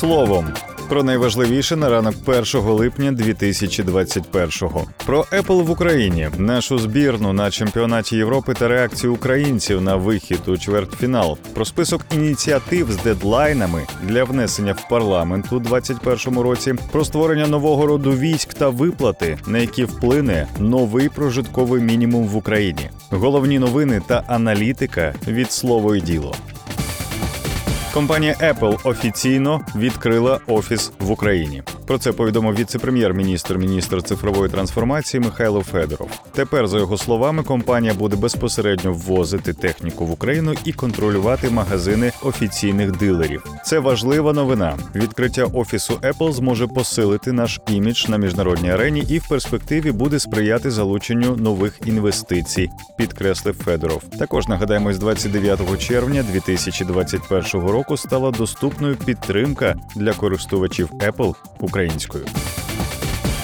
Словом. Про найважливіше на ранок 1 липня 2021-го. Про Apple в Україні, нашу збірну на чемпіонаті Європи та реакцію українців на вихід у чвертьфінал, про список ініціатив з дедлайнами для внесення в парламент у 2021 році, про створення нового роду військ та виплати, на які вплине новий прожитковий мінімум в Україні. Головні новини та аналітика від слово і діло. Компанія Apple офіційно відкрила офіс в Україні. Про це повідомив віце-прем'єр-міністр, міністр цифрової трансформації Михайло Федоров. Тепер, за його словами, компанія буде безпосередньо ввозити техніку в Україну і контролювати магазини офіційних дилерів. Це важлива новина. Відкриття офісу Apple зможе посилити наш імідж на міжнародній арені і в перспективі буде сприяти залученню нових інвестицій, підкреслив Федоров. Також нагадаємо, з 29 червня 2021 року стала доступною підтримка для користувачів Apple українською.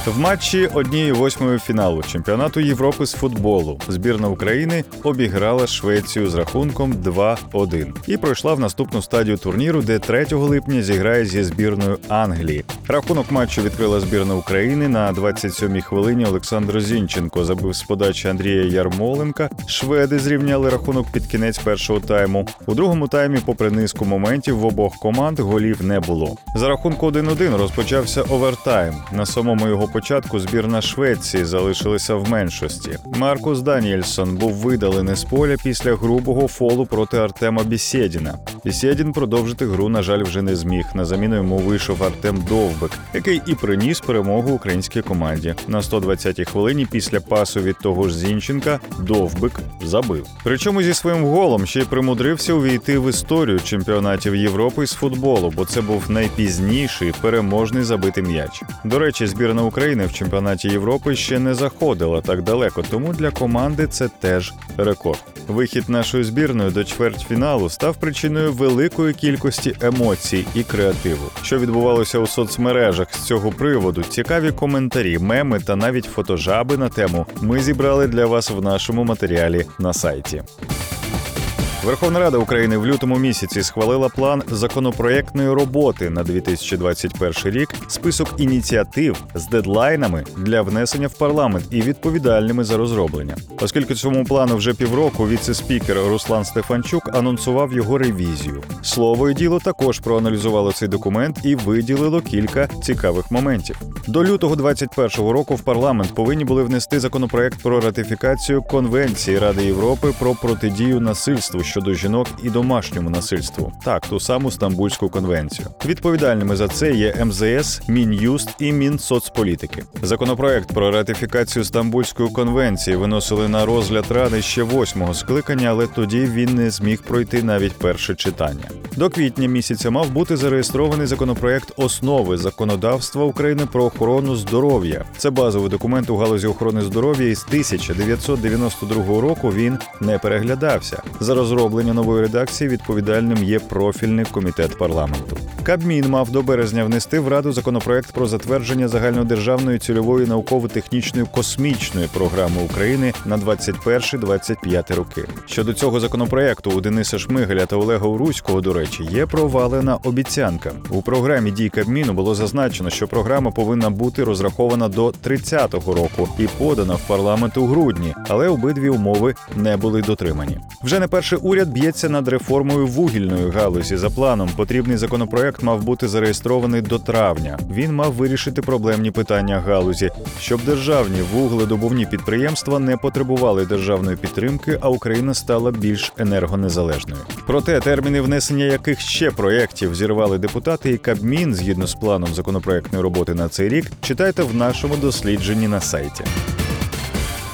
В матчі однієї восьмої фіналу чемпіонату Європи з футболу збірна України обіграла Швецію з рахунком 2-1 і пройшла в наступну стадію турніру, де 3 липня зіграє зі збірною Англії. Рахунок матчу відкрила збірна України на 27-й хвилині. Олександр Зінченко забив з подачі Андрія Ярмоленка. Шведи зрівняли рахунок під кінець першого тайму. У другому таймі, попри низку моментів, в обох команд голів не було. За рахунку 1-1 розпочався овертайм. На самому його початку збірна Швеції залишилася в меншості. Маркус Даніельсон був видалений з поля після грубого фолу проти Артема Бісєдіна. Бісєдін продовжити гру, на жаль, вже не зміг. На заміну йому вийшов Артем Довбик, який і приніс перемогу українській команді. На 120-й хвилині після пасу від того ж Зінченка Довбик забив. Причому зі своїм голом ще й примудрився увійти в історію чемпіонатів Європи з футболу, бо це був найпізніший переможний забитий м'яч. До речі, збірна України в чемпіонаті Європи ще не заходила так далеко, тому для команди це теж рекорд. Вихід нашої збірної до чвертьфіналу став причиною великої кількості емоцій і креативу. Що відбувалося у соцмережах з цього приводу? Цікаві коментарі, меми та навіть фотожаби на тему ми зібрали для вас в нашому матеріалі на сайті. Верховна Рада України в лютому місяці схвалила план законопроектної роботи на 2021 рік, список ініціатив з дедлайнами для внесення в парламент і відповідальними за розроблення. Оскільки цьому плану вже півроку, віце-спікер Руслан Стефанчук анонсував його ревізію. Слово і діло також проаналізувало цей документ і виділило кілька цікавих моментів. До лютого 2021 року в парламент повинні були внести законопроект про ратифікацію Конвенції Ради Європи про протидію насильству щодо жінок і домашньому насильству. Так, ту саму Стамбульську конвенцію. Відповідальними за це є МЗС, Мін'юст і Мінсоцполітики. Законопроект про ратифікацію Стамбульської конвенції виносили на розгляд ради ще восьмого скликання, але тоді він не зміг пройти навіть перше читання. До квітня місяця мав бути зареєстрований законопроект основи законодавства України про охорону здоров'я. Це базовий документ у галузі охорони здоров'я. І з 1992 року він не переглядався. За розроблення нової редакції відповідальним є профільний комітет парламенту. Кабмін мав до березня внести в раду законопроект про затвердження загальнодержавної цільової науково-технічної космічної програми України на 21-25 роки. Щодо цього законопроекту у Дениса Шмигаля та Олега Уруського, до речі, є провалена обіцянка. У програмі дій Кабміну було зазначено, що програма повинна бути розрахована до 30-го року і подана в парламент у грудні, але обидві умови не були дотримані. Вже не перший уряд б'ється над реформою вугільної галузі. За планом потрібний законопроект мав бути зареєстрований до травня. Він мав вирішити проблемні питання галузі, щоб державні вугледобувні підприємства не потребували державної підтримки, а Україна стала більш енергонезалежною. Проте терміни внесення яких ще проєктів зірвали депутати і Кабмін згідно з планом законопроектної роботи на цей рік, читайте в нашому дослідженні на сайті.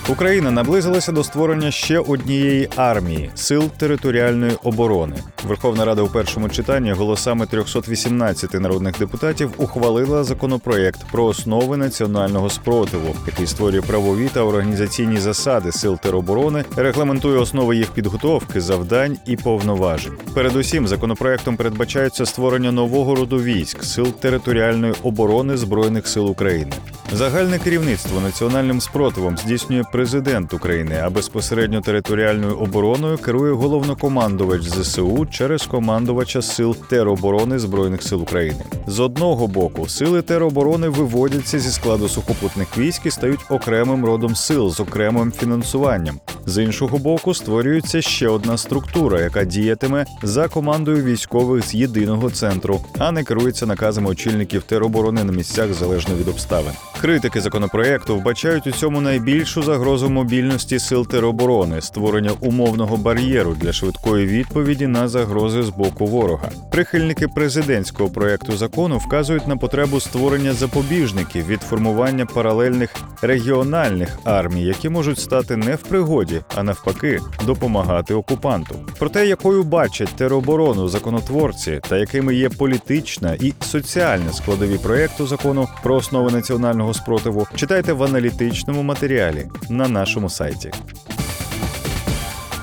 Україна наблизилася до створення ще однієї армії сил територіальної оборони. Верховна Рада у першому читанні голосами 318 народних депутатів ухвалила законопроект про основи національного спротиву, який створює правові та організаційні засади сил тероборони, регламентує основи їх підготовки, завдань і повноважень. Передусім, законопроектом передбачається створення нового роду військ сил територіальної оборони збройних сил України. Загальне керівництво національним спротивом здійснює президент України, а безпосередньо територіальною обороною керує головнокомандувач ЗСУ через командувача сил тероборони збройних сил України. З одного боку, сили тероборони виводяться зі складу сухопутних військ і стають окремим родом сил з окремим фінансуванням. З іншого боку, створюється ще одна структура, яка діятиме за командою військових з єдиного центру, а не керується наказами очільників тероборони на місцях залежно від обставин. Критики законопроекту вбачають у цьому найбільшу загрозу мобільності сил тероборони, створення умовного бар'єру для швидкої відповіді на загрози з боку ворога. Прихильники президентського проекту закону вказують на потребу створення запобіжників від формування паралельних регіональних армій, які можуть стати не в пригоді, а навпаки, допомагати окупанту. Про те, якою бачать тероборону законотворці та якими є політична і соціальна складові проекту закону про основи національного спротиву, читайте в аналітичному матеріалі на нашому сайті.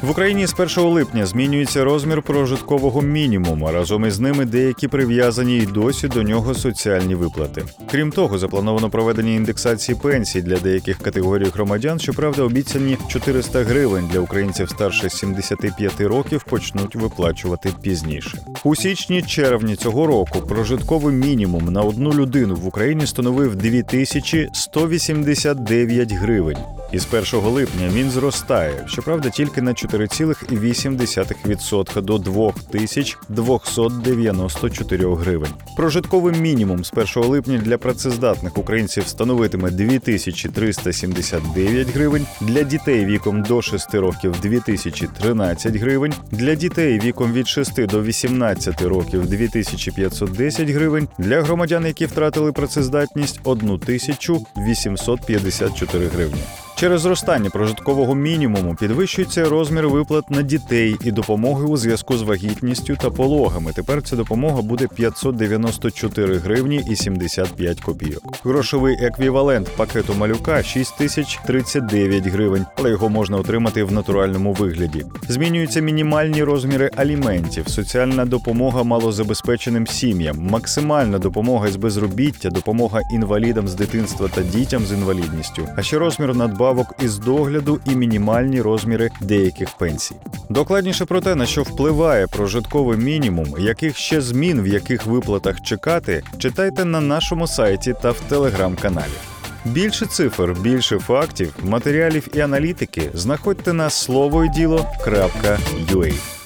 В Україні з 1 липня змінюється розмір прожиткового мінімуму. Разом із ними деякі прив'язані й досі до нього соціальні виплати. Крім того, заплановано проведення індексації пенсій для деяких категорій громадян. Щоправда, обіцяні 400 гривень для українців старше 75 років почнуть виплачувати пізніше. У січні-червні цього року прожитковий мінімум на одну людину в Україні становив 2189 гривень. І з 1 липня він зростає, щоправда, тільки на 4,8% до 2294 гривень. Прожитковий мінімум з 1 липня для працездатних українців становитиме 2379 гривень, для дітей віком до 6 років 2013 гривень, для дітей віком від 6 до 18 років 2510 гривень, для громадян, які втратили працездатність 1854 гривні. Через зростання прожиткового мінімуму підвищується розмір виплат на дітей і допомоги у зв'язку з вагітністю та пологами. Тепер ця допомога буде 594 гривні і 75 копійок. Грошовий еквівалент пакету малюка 6039 гривень, але його можна отримати в натуральному вигляді. Змінюються мінімальні розміри аліментів, соціальна допомога малозабезпеченим сім'ям, максимальна допомога з безробіття, допомога інвалідам з дитинства та дітям з інвалідністю, а ще розмір надбавок із догляду і мінімальні розміри деяких пенсій. Докладніше про те, на що впливає прожитковий мінімум, яких ще змін в яких виплатах чекати, читайте на нашому сайті та в телеграм-каналі. Більше цифр, більше фактів, матеріалів і аналітики знаходьте на слово і діло.ua.